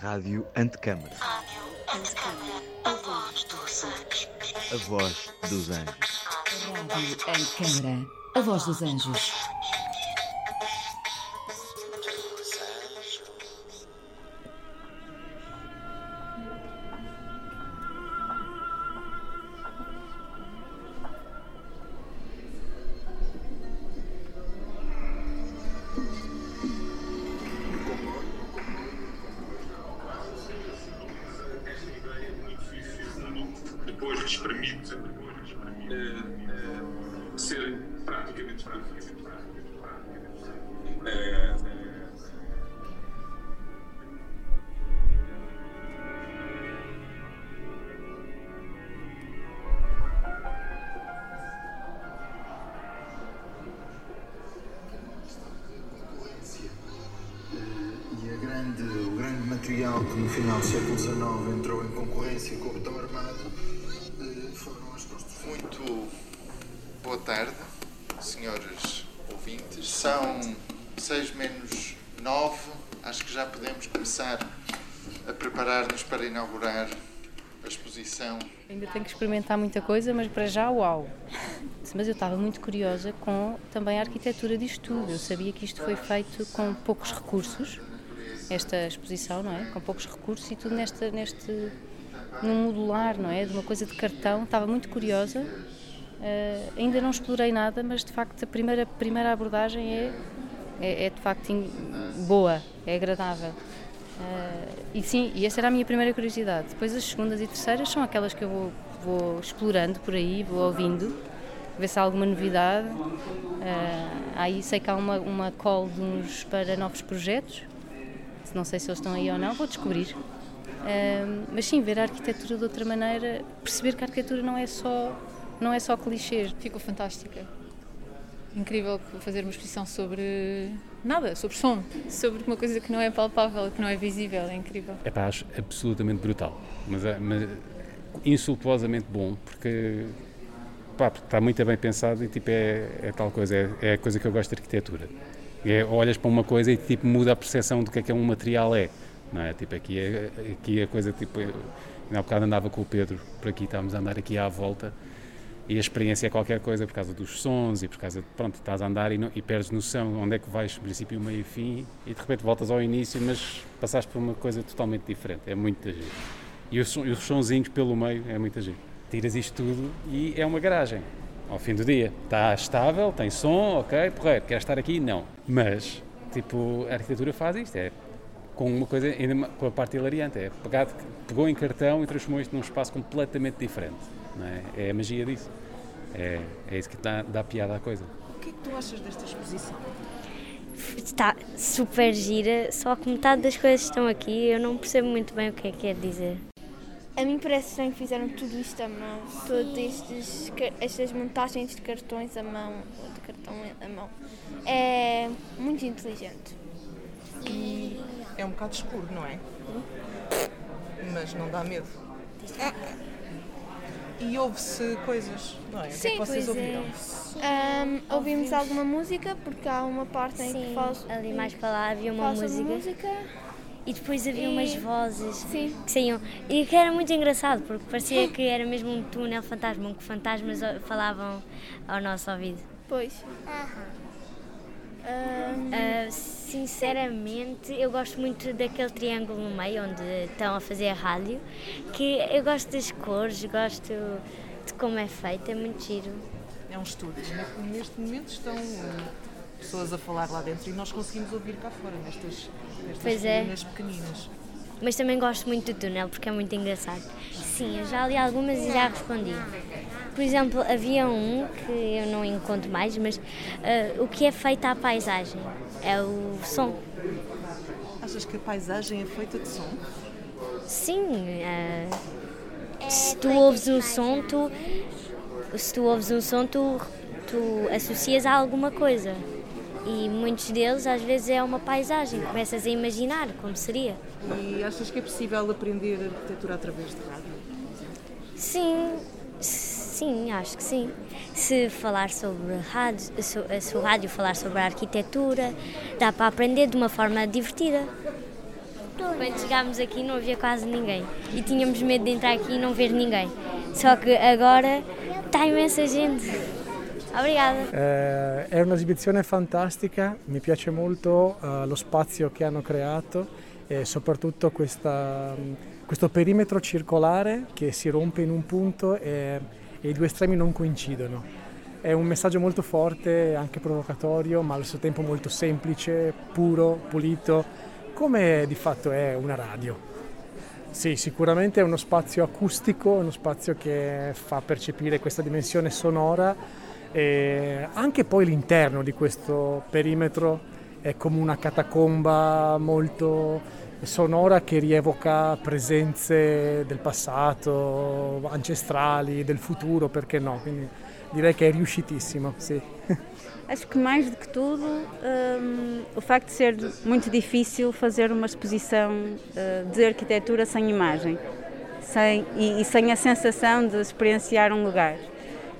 Rádio Antecâmara. Rádio Antecâmara, a voz dos anjos. A voz dos anjos. Rádio Antecâmara, a voz dos anjos. Que no final do século XIX entrou em concorrência com o botão armado eh, foram as construções. Muito boa tarde, senhores ouvintes. São seis menos nove. Acho que já podemos começar a preparar-nos para inaugurar a exposição. Ainda tenho que experimentar muita coisa, mas para já, uau! Mas eu estava muito curiosa com também a arquitetura disto tudo. Eu sabia que isto foi feito com poucos recursos, esta exposição, não é? Com poucos recursos e tudo neste, num modular, não é? De uma coisa de cartão. Estava muito curiosa. Eh, ainda não explorei nada, mas de facto a primeira, primeira abordagem é, é, é de facto boa, é agradável. Eh, e sim, e essa era a minha primeira curiosidade. Depois as segundas e terceiras são aquelas que eu vou, vou explorando por aí, vou ouvindo, ver se há alguma novidade. Eh, aí sei que há uma, uma call de uns para novos projetos, não sei se eles estão aí ou não, vou descobrir. Mas sim, ver a arquitetura de outra maneira, perceber que a arquitetura não é só, não é só clichês. Ficou fantástica. Incrível fazer uma exposição sobre nada, sobre som, sobre uma coisa que não é palpável, que não é visível, é incrível. É pá, acho absolutamente brutal. Mas, é- mas insultuosamente bom, porque, pá, porque está muito bem pensado e tipo, é, é tal coisa, é, é a coisa que eu gosto de arquitetura. É, olhas para uma coisa e tipo, muda a percepção do que é que um material é. Não é? Tipo, aqui, é, aqui a coisa, tipo, há bocado andava com o Pedro por aqui, estávamos a andar aqui à volta e a experiência é qualquer coisa por causa dos sons e por causa de, pronto, estás a andar e, não, e perdes noção onde é que vais, princípio, meio e fim, e de repente voltas ao início, mas passaste por uma coisa totalmente diferente. É muito giro. E os, os sonzinhos pelo meio é muito giro. Tiras isto tudo e é uma garagem. Ao fim do dia, está estável, tem som, ok, porreiro, quer estar aqui? Não. Mas, tipo, a arquitetura faz isto, é com uma coisa, ainda com a parte hilariante, é pegado, pegou em cartão e transformou isto num espaço completamente diferente. Não é? é a magia disso. É, é isso que dá, dá piada à coisa. O que é que tu achas desta exposição? Está super gira, só que metade das coisas estão aqui eu não percebo muito bem o que é que quer dizer. A mim parece estranho que fizeram tudo isto à mão, todas estas montagens de cartões à mão, ou de cartão à mão. É muito inteligente. E é um bocado escuro, não é? Mas não dá medo. E ouve-se coisas, não é? o que é Sim, que vocês pois ouviram? Ahm, ouvimos alguma música, porque há uma parte em que Sim, fala, ali mais para lá havia uma fala sobre música. E depois havia E- umas vozes Sim. que saíam. E que era muito engraçado, porque parecia que era mesmo um túnel fantasma, um que fantasmas falavam ao nosso ouvido. Pois. Ahm, Ah, sinceramente, eu gosto muito daquele triângulo no meio onde estão a fazer a rádio, que eu gosto das cores, gosto de como é feito, é muito giro. É um estúdio. Ne- Neste momento estão eh, pessoas a falar lá dentro e nós conseguimos ouvir cá fora, nestas, nestas Pois é. pequeninas. Mas também gosto muito do túnel porque é muito engraçado. Sim, eu já li algumas e já respondi. Por exemplo, havia um que eu não encontro mais, mas ah, o que é feito à paisagem é o som. Achas que a paisagem é feita de som? Sim, ah, se tu ouves um som, tu, se tu ouves um som, tu, tu associas a alguma coisa. E muitos deles às vezes é uma paisagem, começas a imaginar como seria. E achas que é possível aprender arquitetura através de rádio? Sim, sim, acho que sim. Se falar sobre rádio, se, se o rádio falar sobre a arquitetura, dá para aprender de uma forma divertida. Quando chegámos aqui não havia quase ninguém e tínhamos medo de entrar aqui e não ver ninguém. Só que agora está imensa gente. Obrigada. Eh, è un'esibizione fantastica, mi piace molto eh, lo spazio che hanno creato e soprattutto questa, questo perimetro circolare che si rompe in un punto e, e i due estremi non coincidono. È un messaggio molto forte, anche provocatorio, ma allo stesso tempo molto semplice, puro, pulito, come di fatto è una radio. Sì, sicuramente è uno spazio acustico, uno spazio che fa percepire questa dimensione sonora e anche poi l'interno di questo perimetro è come una catacomba molto sonora che rievoca presenze del passato, ancestrali, del futuro, perché no? Quindi direi che è riuscitissimo, sì. Acho que mais do que tudo hum, o facto de ser muito difícil fazer uma exposição uh, de arquitetura sem imagem sem, e, e, sem a sensação de experienciar um lugar.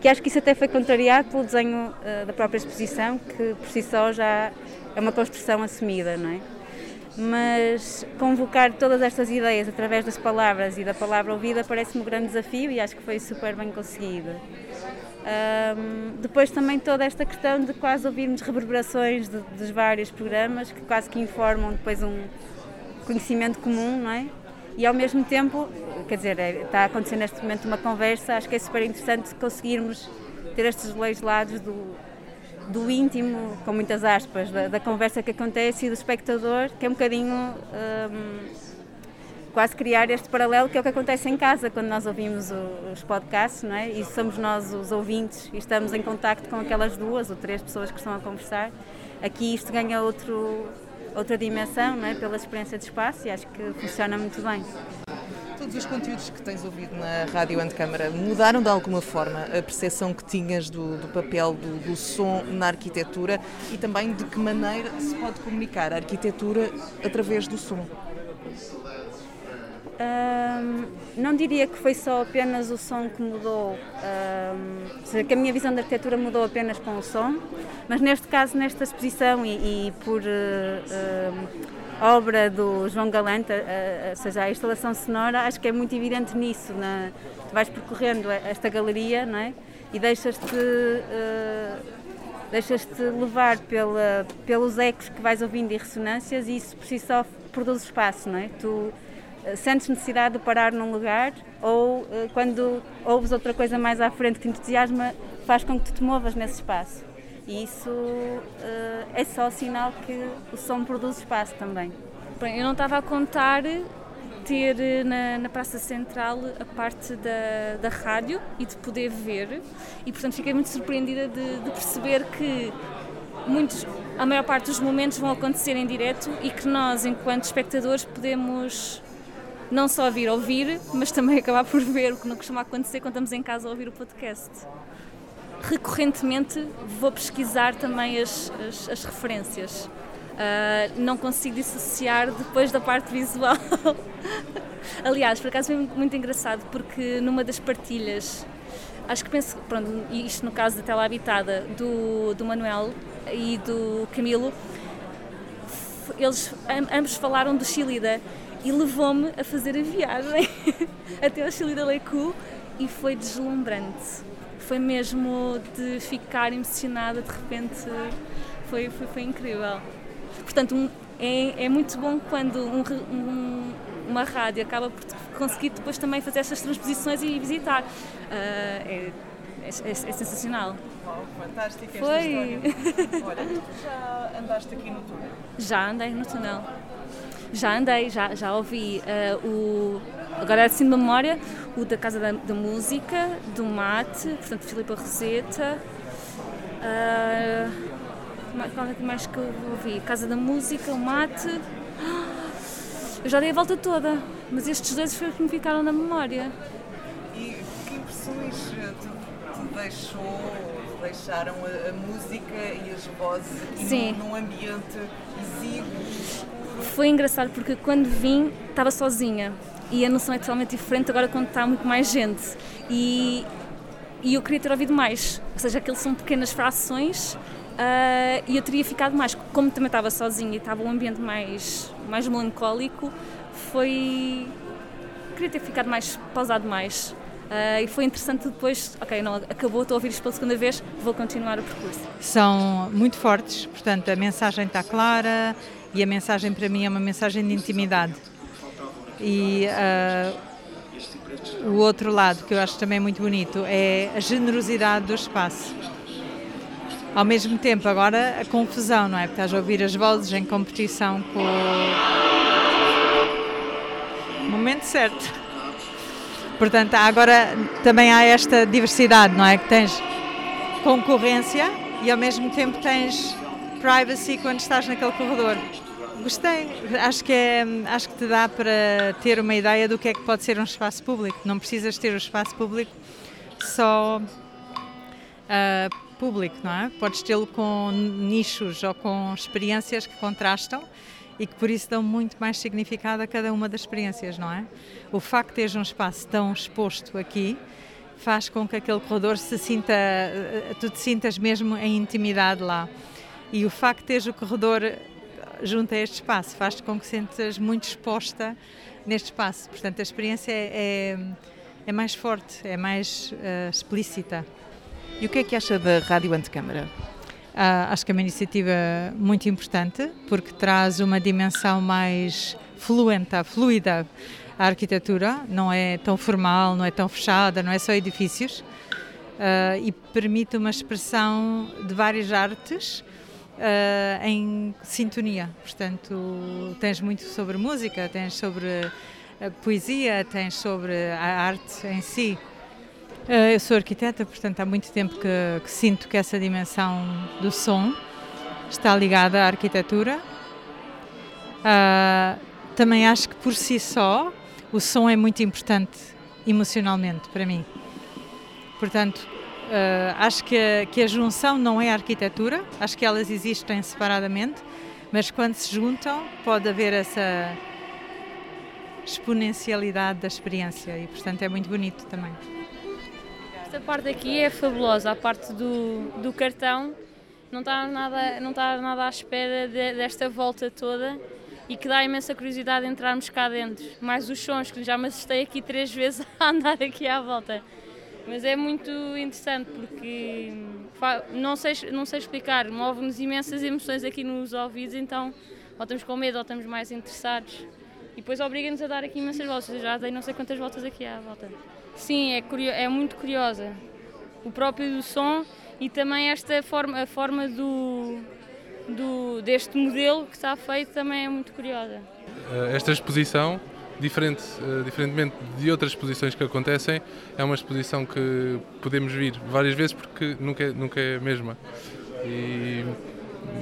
Que acho que isso até foi contrariado pelo desenho uh, da própria exposição, que por si só já é uma construção assumida, não é? Mas convocar todas estas ideias através das palavras e da palavra ouvida parece-me um grande desafio e acho que foi super bem conseguido. Um, depois também toda esta questão de quase ouvirmos reverberações de, dos vários programas que quase que informam depois um conhecimento comum, não é? E ao mesmo tempo, quer dizer, é, está acontecendo neste momento uma conversa, acho que é super interessante conseguirmos ter estes dois lados do, do íntimo, com muitas aspas, da, da, conversa que acontece e do espectador, que é um bocadinho um, quase criar este paralelo que é o que acontece em casa quando nós ouvimos os podcasts, não é? E somos nós os ouvintes e estamos em contacto com aquelas duas ou três pessoas que estão a conversar. Aqui isto ganha outro, outra dimensão, não é? Pela experiência de espaço e acho que funciona muito bem. Todos os conteúdos que tens ouvido na Rádio Antecâmara mudaram de alguma forma a percepção que tinhas do, do papel do, do, som na arquitetura e também de que maneira se pode comunicar a arquitetura através do som? Um, não diria que foi só apenas o som que mudou, um, seja, que a minha visão da arquitetura mudou apenas com o som, mas neste caso, nesta exposição e, e por uh, obra do João Galante, ou seja, a instalação sonora, acho que é muito evidente nisso. Na, tu vais percorrendo esta galeria não é? e deixas-te. Uh, deixas-te levar pela, pelos ecos que vais ouvindo e ressonâncias e isso por si só produz espaço, não é? Tu, sentes necessidade de parar num lugar ou eh, quando ouves outra coisa mais à frente que entusiasma, faz com que tu te movas nesse espaço. E isso eh, é só sinal que o som produz espaço também. Bem, eu não estava a contar ter na, na, Praça Central a parte da, da rádio e de poder ver e portanto fiquei muito surpreendida de, de perceber que muitos, a maior parte dos momentos vão acontecer em direto e que nós enquanto espectadores podemos não só vir ouvir, mas também acabar por ver, o que não costuma acontecer quando estamos em casa a ouvir o podcast. Recorrentemente vou pesquisar também as, as, as referências. Uh, não consigo dissociar depois da parte visual. Aliás, por acaso foi muito engraçado porque numa das partilhas, acho que penso, pronto, isto no caso da tela habitada do, do Manuel e do Camilo, eles ambos falaram do Chilida e levou-me a fazer a viagem até ao Chile da Leicu e foi deslumbrante. Foi mesmo de ficar emocionada, de repente foi, foi, foi incrível. Portanto, um, é, é muito bom quando um, um, uma rádio acaba por conseguir depois também fazer estas transposições e visitar. Uh, é, é, é, é, sensacional. Fantástico Foi. Olha, tu já andaste aqui no túnel? Já andei no túnel. Já andei, já, já ouvi uh, o. Agora assim de memória, o da Casa da, da Música, do Mate, portanto, Filipe Roseta. Uh, qual é que mais que eu ouvi? Casa da Música, o Mate. Eu já dei a volta toda, mas estes dois foi que me ficaram na memória. E que impressões te, te deixou, deixaram a, a, música e as vozes aqui Sim. Num, num ambiente exíguo? Foi engraçado porque quando vim estava sozinha e a noção é totalmente diferente agora quando está muito mais gente. E, e eu queria ter ouvido mais, ou seja, aqueles são pequenas frações Uh, e eu teria ficado mais, como também estava sozinha e estava um ambiente mais, mais melancólico, foi. queria ter ficado mais, pausado mais. Uh, e foi interessante depois, ok, não, acabou, estou a ouvir isto pela segunda vez, vou continuar o percurso. São muito fortes, portanto a mensagem está clara e a mensagem para mim é uma mensagem de intimidade. E uh, o outro lado que eu acho também muito bonito é a generosidade do espaço ao mesmo tempo agora a confusão, não é? Porque estás a ouvir as vozes em competição com o momento certo. Portanto, agora também há esta diversidade, não é? Que tens concorrência e ao mesmo tempo tens privacy quando estás naquele corredor. Gostei, acho que, é, acho que te dá para ter uma ideia do que é que pode ser um espaço público. Não precisas ter o um espaço público só uh, público, não é? Podes tê-lo com nichos ou com experiências que contrastam e que por isso dão muito mais significado a cada uma das experiências, não é? O facto de teres um espaço tão exposto aqui faz com que aquele corredor se sinta, tu te sintas mesmo em intimidade lá. E o facto de teres o corredor junto a este espaço faz com que sintas muito exposta neste espaço. Portanto, a experiência é, é, é mais forte, é mais uh, explícita. E o que é que acha da Rádio Antecâmara? Uh, acho que é uma iniciativa muito importante porque traz uma dimensão mais fluente, fluida à arquitetura, não é tão formal, não é tão fechada, não é só edifícios uh, e permite uma expressão de várias artes uh, em sintonia. Portanto, tens muito sobre música, tens sobre poesia, tens sobre a arte em si. Eh, eu sou arquiteta, portanto há muito tempo que, que, sinto que essa dimensão do som está ligada à arquitetura. Uh, também acho que por si só o som é muito importante emocionalmente para mim. Portanto, uh, acho que a, que a junção não é arquitetura, acho que elas existem separadamente, mas quando se juntam pode haver essa exponencialidade da experiência e, portanto, é muito bonito também. Esta parte aqui é fabulosa, a parte do, do cartão. Não está nada, nada à espera de, desta volta toda e que dá imensa curiosidade entrarmos cá dentro. Mais os sons, que já me assustei aqui três vezes a andar aqui à volta. Mas é muito interessante porque não sei, não sei explicar, move-nos imensas emoções aqui nos ouvidos, então ou estamos com medo ou estamos mais interessados. E depois obriga-nos a dar aqui imensas voltas. Eu já dei não sei quantas voltas aqui à volta. Sim, é, é muito curiosa. O próprio do som e também esta forma, a forma do, do, deste modelo que está feito também é muito curiosa. Eh, esta exposição, diferente, eh, diferentemente de outras exposições que acontecem, é uma exposição que podemos vir várias vezes porque nunca é, nunca é a mesma. E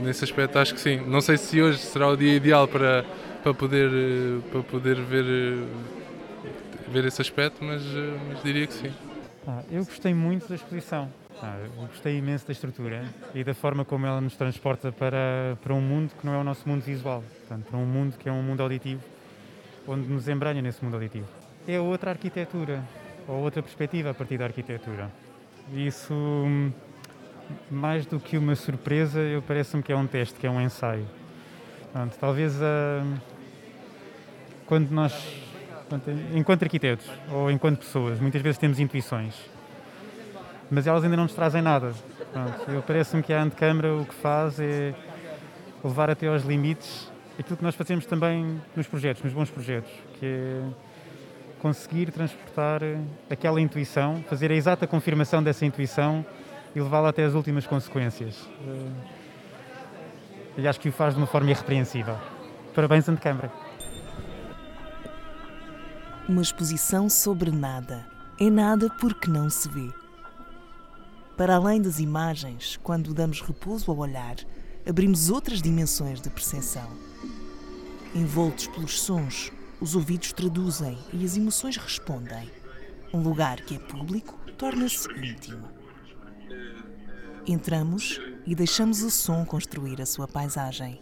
nesse aspecto acho que sim. Não sei se hoje será o dia ideal para, para, poder, eh, para poder ver ver esse aspecto, mas, eh, mas diria que sim. Ah, eu gostei muito da exposição. Ah, gostei imenso da estrutura e da forma como ela nos transporta para, para um mundo que não é o nosso mundo visual, portanto, para um mundo que é um mundo auditivo, onde nos embranha nesse mundo auditivo. É outra arquitetura, ou outra perspectiva a partir da arquitetura. Isso, mais do que uma surpresa, eu parece-me que é um teste, que é um ensaio. Talvez uh, quando nós enquanto arquitetos ou enquanto pessoas, muitas vezes temos intuições, mas elas ainda não nos trazem nada. Parece-me que a antecâmara o que faz é levar até aos limites aquilo que nós fazemos também nos projetos, nos bons projetos, que é conseguir transportar aquela intuição, fazer a exata confirmação dessa intuição e levá-la até as últimas consequências. E acho que o faz de uma forma irrepreensível. Parabéns, Antecâmara uma exposição sobre nada. É nada porque não se vê. Para além das imagens, quando damos repouso ao olhar, abrimos outras dimensões de percepção. Envoltos pelos sons, os ouvidos traduzem e as emoções respondem. Um lugar que é público torna-se íntimo. Entramos e deixamos o som construir a sua paisagem.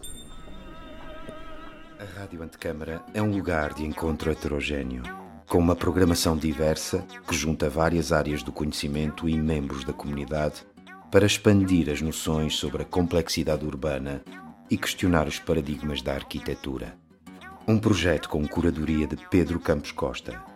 A Rádio Antecâmara é um lugar de encontro heterogêneo, com uma programação diversa que junta várias áreas do conhecimento e membros da comunidade para expandir as noções sobre a complexidade urbana e questionar os paradigmas da arquitetura. Um projeto com curadoria de Pedro Campos Costa